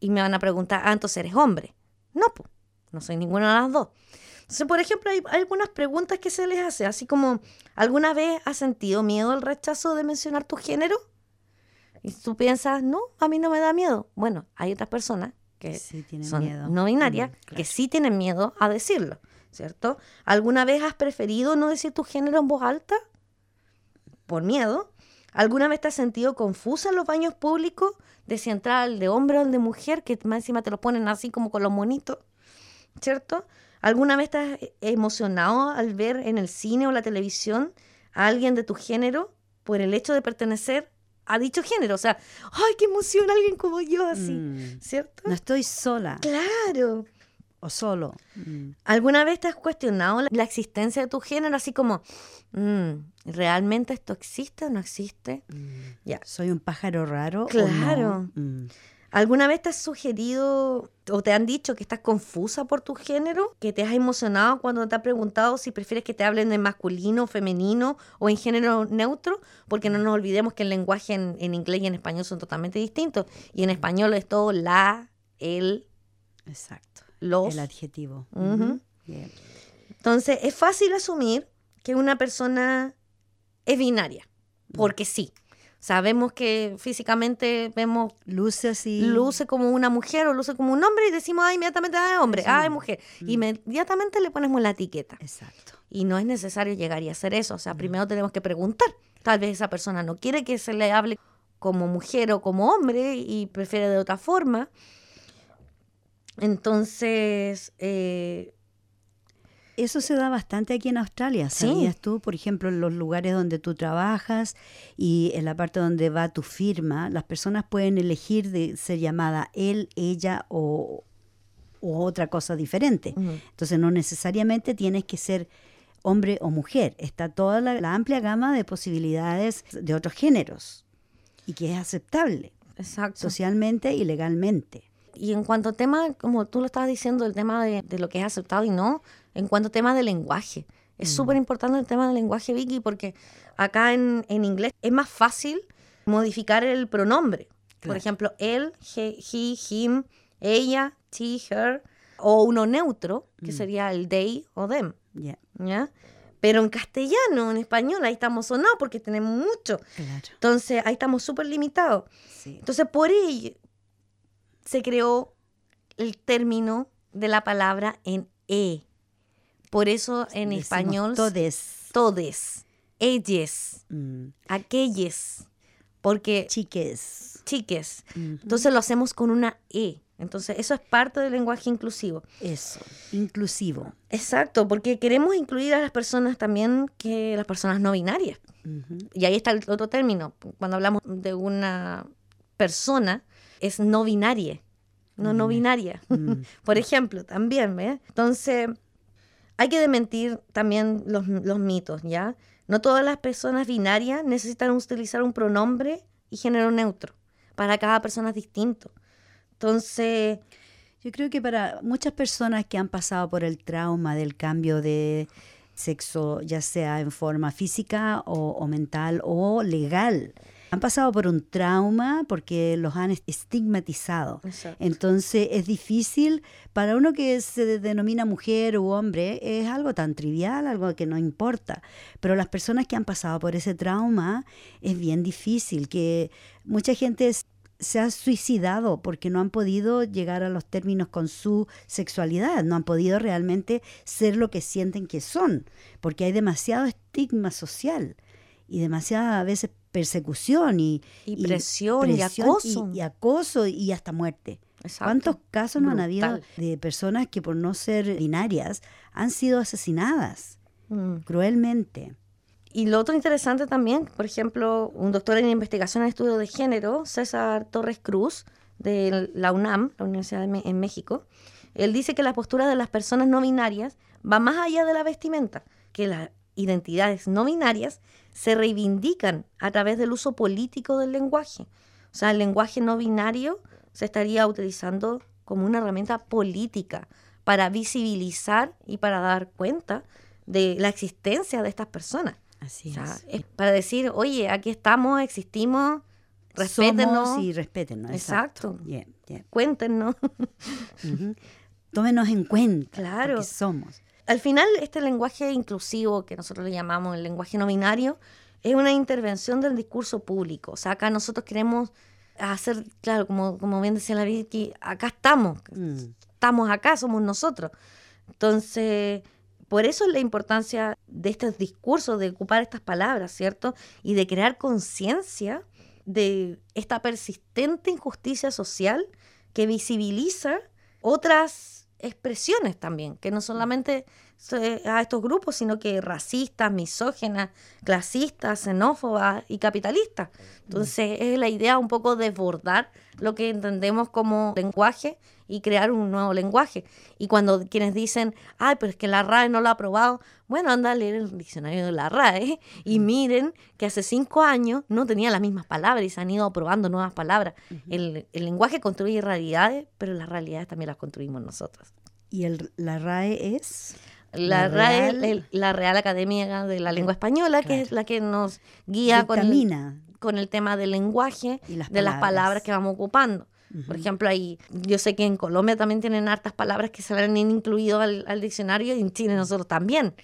Y me van a preguntar, ah, entonces eres hombre. No, pues, no soy ninguna de las dos. Entonces, por ejemplo, hay, hay algunas preguntas que se les hace, así como, ¿alguna vez has sentido miedo al rechazo de mencionar tu género? Y tú piensas, no, a mí no me da miedo. Bueno, hay otras personas que Sí, son miedo. no binarias Mm, que sí tienen miedo a decirlo, ¿cierto? ¿Alguna vez has preferido no decir tu género en voz alta? Por miedo. ¿Alguna vez te has sentido confusa en los baños públicos de si entrar al de hombre o al de mujer, que más encima te lo ponen así como con los monitos, ¿cierto? ¿Alguna vez te has emocionado al ver en el cine o la televisión a alguien de tu género por el hecho de pertenecer a dicho género? O sea, ¡ay, qué emoción alguien como yo así! Mm. ¿Cierto? No estoy sola Claro. O solo. Mm. ¿Alguna vez te has cuestionado la, la existencia de tu género así como, mm, ¿realmente esto existe o no existe? Ya. ¿Soy un pájaro raro? o no? Claro. Mm. ¿Alguna vez te has sugerido o te han dicho que estás confusa por tu género? ¿Que te has emocionado cuando te ha preguntado si prefieres que te hablen en masculino, femenino o en género neutro? Porque no nos olvidemos que el lenguaje en, en inglés y en español son totalmente distintos. Y en español es todo la, el, Exacto. los. El adjetivo. Entonces, es fácil asumir que una persona es binaria, porque sí. Sabemos que físicamente vemos, Luce así. luce como una mujer o luce como un hombre y decimos ah, inmediatamente, ah, es hombre, Es ah, es hombre. mujer. Inmediatamente le ponemos la etiqueta. Exacto. Y no es necesario llegar y hacer eso. O sea, primero tenemos que preguntar. Tal vez esa persona no quiere que se le hable como mujer o como hombre y prefiere de otra forma. Entonces, eh, Eso se da bastante aquí en Australia, Sí. ¿sabías tú? Por ejemplo, en los lugares donde tú trabajas y en la parte donde va tu firma, las personas pueden elegir de ser llamada él, ella o, o otra cosa diferente. Entonces no necesariamente tienes que ser hombre o mujer. Está toda la, la amplia gama de posibilidades de otros géneros y que es aceptable exacto. socialmente y legalmente. Y en cuanto a tema, como tú lo estabas diciendo, el tema de, de lo que es aceptado y no, en cuanto a tema de lenguaje. Es súper importante el tema del lenguaje, Vicky, porque acá en, en inglés es más fácil modificar el pronombre. Por ejemplo, él, he, he, him, ella, she, her, o uno neutro, que sería el they o them. Ya, ¿ya? Pero en castellano, en español, ahí estamos sonados porque tenemos mucho. claro. Entonces, ahí estamos súper limitados. Sí. Entonces, por ello se creó el término de la palabra en e. Por eso en Decimos español, Todes. todes, ellos, Mm, aquellos, porque chiques. chiques. Entonces lo hacemos con una e. Entonces, eso es parte del lenguaje inclusivo. Eso, inclusivo. Exacto, porque queremos incluir a las personas también que las personas no binarias. Y ahí está el otro término. Cuando hablamos de una persona, es no binaria. No no binaria. Mm. Por ejemplo, también, ¿ves? Entonces, hay que desmentir también los, los mitos, ¿ya? No todas las personas binarias necesitan utilizar un pronombre y género neutro. Para cada persona es distinto. Entonces, Yo creo que para muchas personas que han pasado por el trauma del cambio de sexo, ya sea en forma física o, o mental o legal, han pasado por un trauma porque los han estigmatizado. Exacto. Entonces es difícil para uno que se denomina mujer u hombre, es algo tan trivial, algo que no importa. Pero las personas que han pasado por ese trauma es bien difícil, que mucha gente es- se ha suicidado porque no han podido llegar a los términos con su sexualidad, no han podido realmente ser lo que sienten que son, porque hay demasiado estigma social y demasiada a veces persecución y, Y presión y acoso. y, acoso y hasta muerte. Exacto. ¿Cuántos casos no han habido de personas que por no ser binarias han sido asesinadas Mm. cruelmente? Y lo otro interesante también, por ejemplo, un doctor en investigación en estudios de género, César Torres Cruz, de la UNAM, la Universidad de en México, él dice que la postura de las personas no binarias va más allá de la vestimenta, que las identidades no binarias se reivindican a través del uso político del lenguaje. O sea, el lenguaje no binario se estaría utilizando como una herramienta política para visibilizar y para dar cuenta de la existencia de estas personas. Así O sea, es. es para decir, oye, aquí estamos, existimos, respétenos, Somos y respétenos. Exacto. Yeah, yeah. cuéntenos. Tómenos en cuenta. Claro. Porque somos. Al final, este lenguaje inclusivo que nosotros le llamamos el lenguaje no binario es una intervención del discurso público. O sea, acá nosotros queremos hacer, claro, como, como bien decía la Vicky, acá estamos, Mm. estamos acá, somos nosotros. Entonces, por eso es la importancia de estos discursos, de ocupar estas palabras, ¿cierto? Y de crear conciencia de esta persistente injusticia social que visibiliza otras expresiones también, que no solamente se- a estos grupos, sino que racistas, misógenas, clasistas, xenófobas y capitalistas. Entonces es la idea un poco desbordar lo que entendemos como lenguaje y crear un nuevo lenguaje. Y cuando quienes dicen, ay, pero es que la RAE no lo ha aprobado, bueno, anda a leer el diccionario de la RAE y miren que hace cinco años no tenía las mismas palabras y se han ido aprobando nuevas palabras. el, el lenguaje construye realidades, pero las realidades también las construimos nosotros. ¿Y el, la RAE es? La, Real- la Real Academia de la Lengua Española, que es la que nos guía con el, con el tema del lenguaje, Y las de las palabras. que vamos ocupando. Por ejemplo, ahí, yo sé que en Colombia también tienen hartas palabras que se le han incluido al, al diccionario y en Chile nosotros también.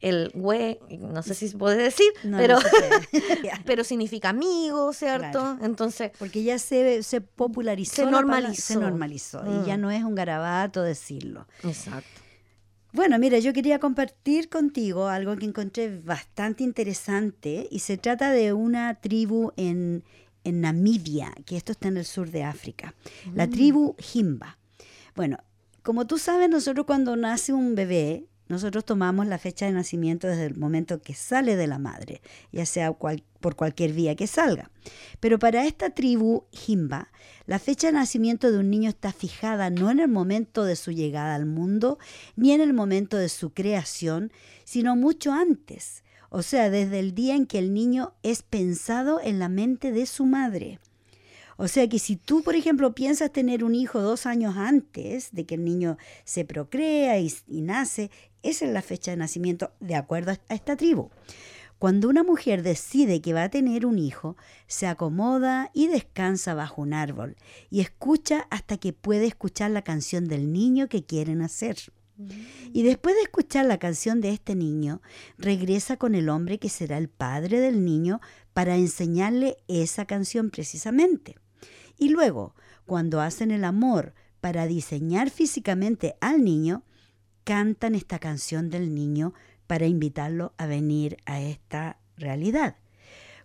El güey, no sé si se puede decir, No, pero, no pero significa amigo, ¿cierto? Claro. Entonces, Porque ya se, se popularizó. Se palabra- normalizó. Se normalizó. Mm. Y ya no es un garabato decirlo. exacto. Bueno, mira, yo quería compartir contigo algo que encontré bastante interesante y se trata de una tribu en, en Namibia, que esto está en el sur de África, la tribu Himba. Bueno, como tú sabes, nosotros cuando nace un bebé, nosotros tomamos la fecha de nacimiento desde el momento que sale de la madre, ya sea por cualquier vía que salga. Pero para esta tribu Himba, la fecha de nacimiento de un niño está fijada no en el momento de su llegada al mundo, ni en el momento de su creación, sino mucho antes. O sea, desde el día en que el niño es pensado en la mente de su madre. O sea que si tú, por ejemplo, piensas tener un hijo dos años antes de que el niño se procrea y, y nace, esa es la fecha de nacimiento de acuerdo a a esta tribu. Cuando una mujer decide que va a tener un hijo, se acomoda y descansa bajo un árbol y escucha hasta que puede escuchar la canción del niño que quiere nacer. Y después de escuchar la canción de este niño, regresa con el hombre que será el padre del niño para enseñarle esa canción precisamente. Y luego, cuando hacen el amor para diseñar físicamente al niño, cantan esta canción del niño para invitarlo a venir a esta realidad.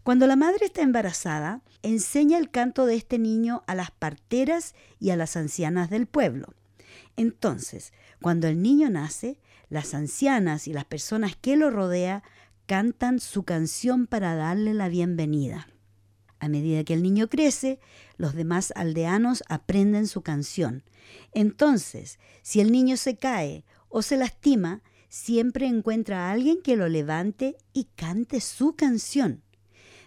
Cuando la madre está embarazada, enseña el canto de este niño a las parteras y a las ancianas del pueblo. Entonces, cuando el niño nace, las ancianas y las personas que lo rodea cantan su canción para darle la bienvenida. A medida que el niño crece, los demás aldeanos aprenden su canción. Entonces, si el niño se cae o se lastima, siempre encuentra a alguien que lo levante y cante su canción.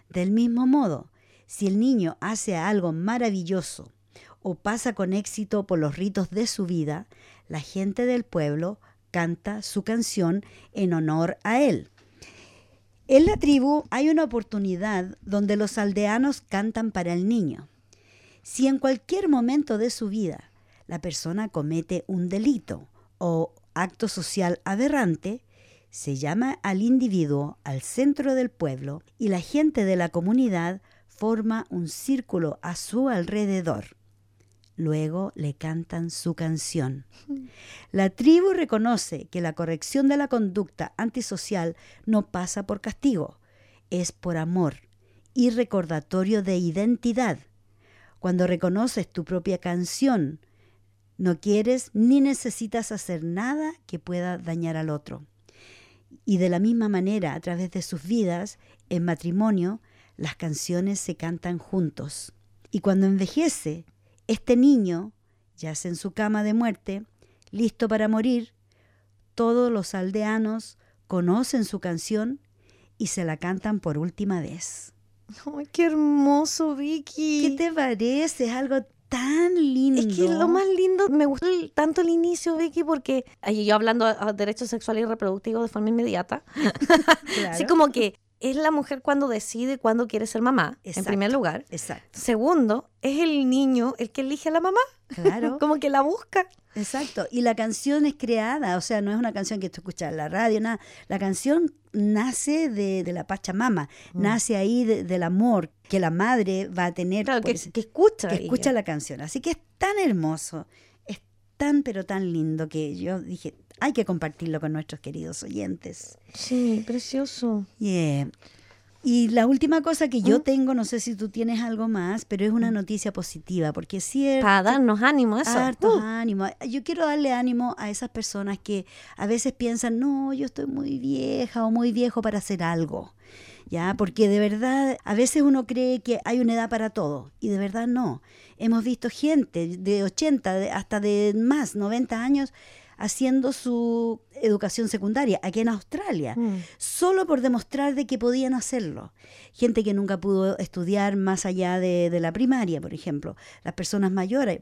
Del mismo modo, si el niño hace algo maravilloso o pasa con éxito por los ritos de su vida, la gente del pueblo canta su canción en honor a él. En la tribu hay una oportunidad donde los aldeanos cantan para el niño. Si en cualquier momento de su vida la persona comete un delito o acto social aberrante, se llama al individuo al centro del pueblo y la gente de la comunidad forma un círculo a su alrededor. Luego le cantan su canción. La tribu reconoce que la corrección de la conducta antisocial no pasa por castigo, es por amor y recordatorio de identidad. Cuando reconoces tu propia canción, no quieres ni necesitas hacer nada que pueda dañar al otro. Y de la misma manera, a través de sus vidas, en matrimonio, las canciones se cantan juntos. Y cuando envejece, este niño yace en su cama de muerte, listo para morir. Todos los aldeanos conocen su canción y se la cantan por última vez. ¡Ay, qué hermoso, Vicky! ¿Qué te parece? Es algo tan lindo. Es que lo más lindo, me gustó tanto el inicio, Vicky, porque ahí yo hablando a, a derechos sexuales y reproductivos de forma inmediata, Claro. así como que es la mujer cuando decide cuándo quiere ser mamá, en primer lugar. Exacto. Segundo, es el niño el que elige a la mamá, Claro. como que la busca. Exacto. Y la canción es creada, o sea, no es una canción que tú escuchas en la radio, nada. La canción nace de, de la Pachamama, Mm. nace ahí de- del amor que la madre va a tener. Claro, que, ese- que escucha. que ella. escucha la canción. Así que es tan hermoso, es tan pero tan lindo que yo dije, hay que compartirlo con nuestros queridos oyentes. Sí, precioso. Yeah. Y la última cosa que ¿Mm? yo tengo, no sé si tú tienes algo más, pero es una noticia positiva, porque es cierto. Para darnos ánimo, eso. Hartos Uh. ánimo. Yo quiero darle ánimo a esas personas que a veces piensan, no, yo estoy muy vieja o muy viejo para hacer algo. ¿Ya? Porque de verdad, a veces uno cree que hay una edad para todo, y de verdad no. Hemos visto gente de 80 de- hasta de más, 90 años, haciendo su educación secundaria aquí en Australia, Mm. solo por demostrar de que podían hacerlo. Gente que nunca pudo estudiar más allá de, de la primaria, por ejemplo. Las personas mayores,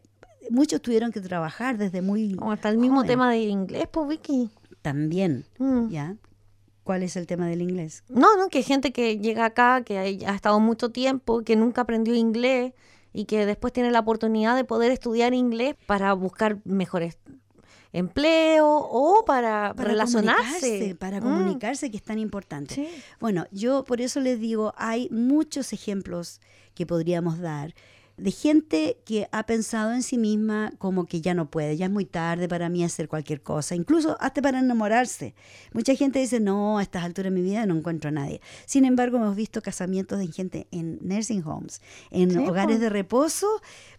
muchos tuvieron que trabajar desde muy O hasta el mismo tema del inglés, pues, Vicky. También, Mm. ¿ya? ¿Cuál es el tema del inglés? No, no, que hay gente que llega acá, que ha estado mucho tiempo, que nunca aprendió inglés y que después tiene la oportunidad de poder estudiar inglés para buscar mejores empleos o para, relacionarse. comunicarse, para Mm, comunicarse, que es tan importante. sí. Bueno, yo por eso les digo, hay muchos ejemplos que podríamos dar de gente que ha pensado en sí misma como que ya no puede, ya es muy tarde para mí hacer cualquier cosa, incluso hasta para enamorarse. Mucha gente dice, no, a estas alturas de mi vida no encuentro a nadie. Sin embargo, hemos visto casamientos de gente en nursing homes, en Sí, hogares de reposo,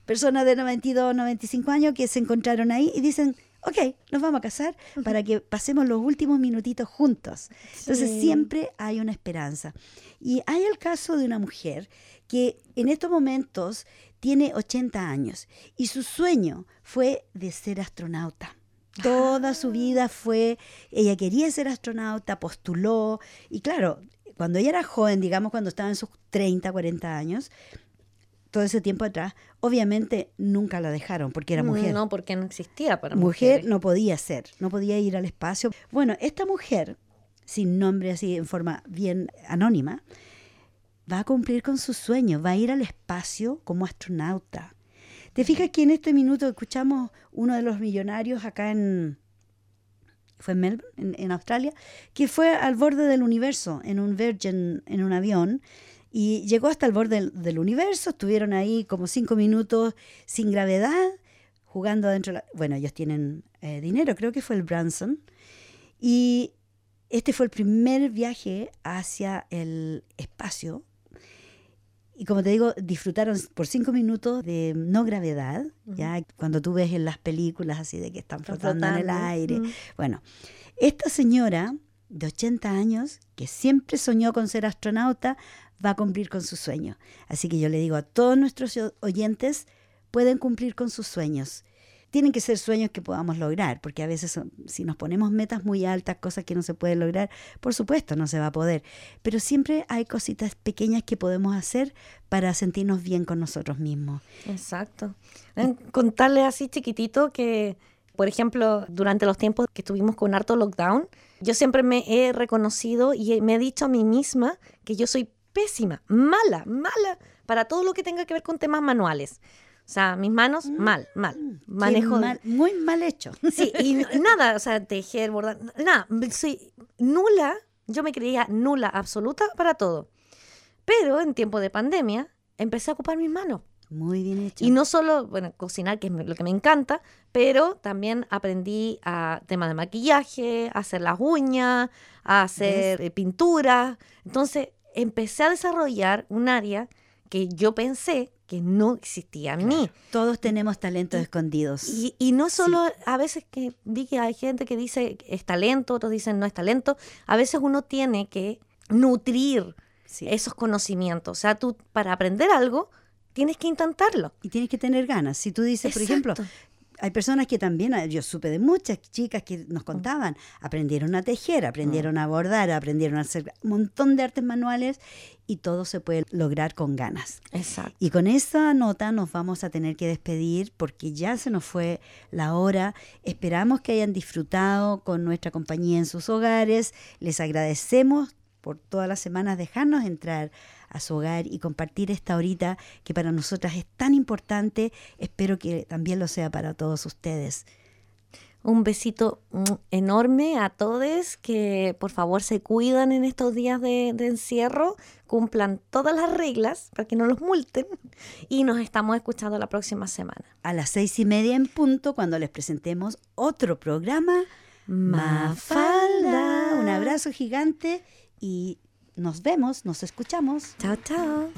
personas de 92, 95 años que se encontraron ahí y dicen, ok, nos vamos a casar para que pasemos los últimos minutitos juntos. Entonces siempre hay una esperanza. Y hay el caso de una mujer que en estos momentos tiene 80 años y su sueño fue de ser astronauta. Toda su vida fue, ella quería ser astronauta, postuló y claro, cuando ella era joven, digamos cuando estaba en sus 30, 40 años, todo ese tiempo atrás, obviamente nunca la dejaron porque era mujer No, porque no existía para mujer mujeres. no podía ser, no podía ir al espacio. Bueno, esta mujer, sin nombre así en forma bien anónima, va a cumplir con su sueño, va a ir al espacio como astronauta. ¿Te fijas que en este minuto escuchamos uno de los millonarios acá en fue en Melbourne, en, en Australia, que fue al borde del universo en un Virgin, en un avión, y llegó hasta el borde del, del universo, estuvieron ahí como cinco minutos sin gravedad, jugando adentro. de la- bueno, ellos tienen eh, dinero, creo que fue el Branson. Y este fue el primer viaje hacia el espacio. Y como te digo, disfrutaron por cinco minutos de no gravedad, ya cuando tú ves en las películas así de que están flotando, en el aire. Bueno, esta señora de 80 años, que siempre soñó con ser astronauta, va a cumplir con su sueño. Así que yo le digo a todos nuestros oyentes, pueden cumplir con sus sueños. Tienen que ser sueños que podamos lograr, porque a veces si nos ponemos metas muy altas, cosas que no se pueden lograr, por supuesto no se va a poder. Pero siempre hay cositas pequeñas que podemos hacer para sentirnos bien con nosotros mismos. Exacto. Eh, Contarle así chiquitito que, por ejemplo, durante los tiempos que estuvimos con harto lockdown, yo siempre me he reconocido y me he dicho a mí misma que yo soy pésima, mala, mala para todo lo que tenga que ver con temas manuales. O sea, mis manos, mal, mal. Qué Manejo. mal- muy mal hecho. Sí, y nada, o sea, tejer, bordar, nada. Soy nula, yo me creía nula absoluta para todo. Pero en tiempo de pandemia empecé a ocupar mis manos. Muy bien hecho. Y no solo, bueno, cocinar, que es lo que me encanta, pero también aprendí a temas de maquillaje, a hacer las uñas, a hacer eh, pintura. Entonces, empecé a desarrollar un área que yo pensé que no existía en mí. Todos tenemos talentos escondidos. Y, y no solo, a veces que vi que hay gente que dice es talento, otros dicen no es talento, a veces uno tiene que nutrir Sí. esos conocimientos. O sea, tú para aprender algo tienes que intentarlo. Y tienes que tener ganas. Si tú dices, por ejemplo. Hay personas que también, ah, yo supe de muchas chicas que nos contaban, aprendieron a tejer, aprendieron a bordar, aprendieron a hacer un montón de artes manuales y todo se puede lograr con ganas. Exacto. Y con esa nota nos vamos a tener que despedir porque ya se nos fue la hora. Esperamos que hayan disfrutado con nuestra compañía en sus hogares. Les agradecemos por todas las semanas dejarnos entrar a su hogar y compartir esta horita que para nosotras es tan importante. Espero que también lo sea para todos ustedes. Un besito mm, enorme a todos que por favor se cuidan en estos días de, de encierro, cumplan todas las reglas para que no los multen y nos estamos escuchando la próxima semana. A las seis y media en punto, cuando les presentemos otro programa, Mafalda. Un abrazo gigante y nos vemos, nos escuchamos. Chao, chao.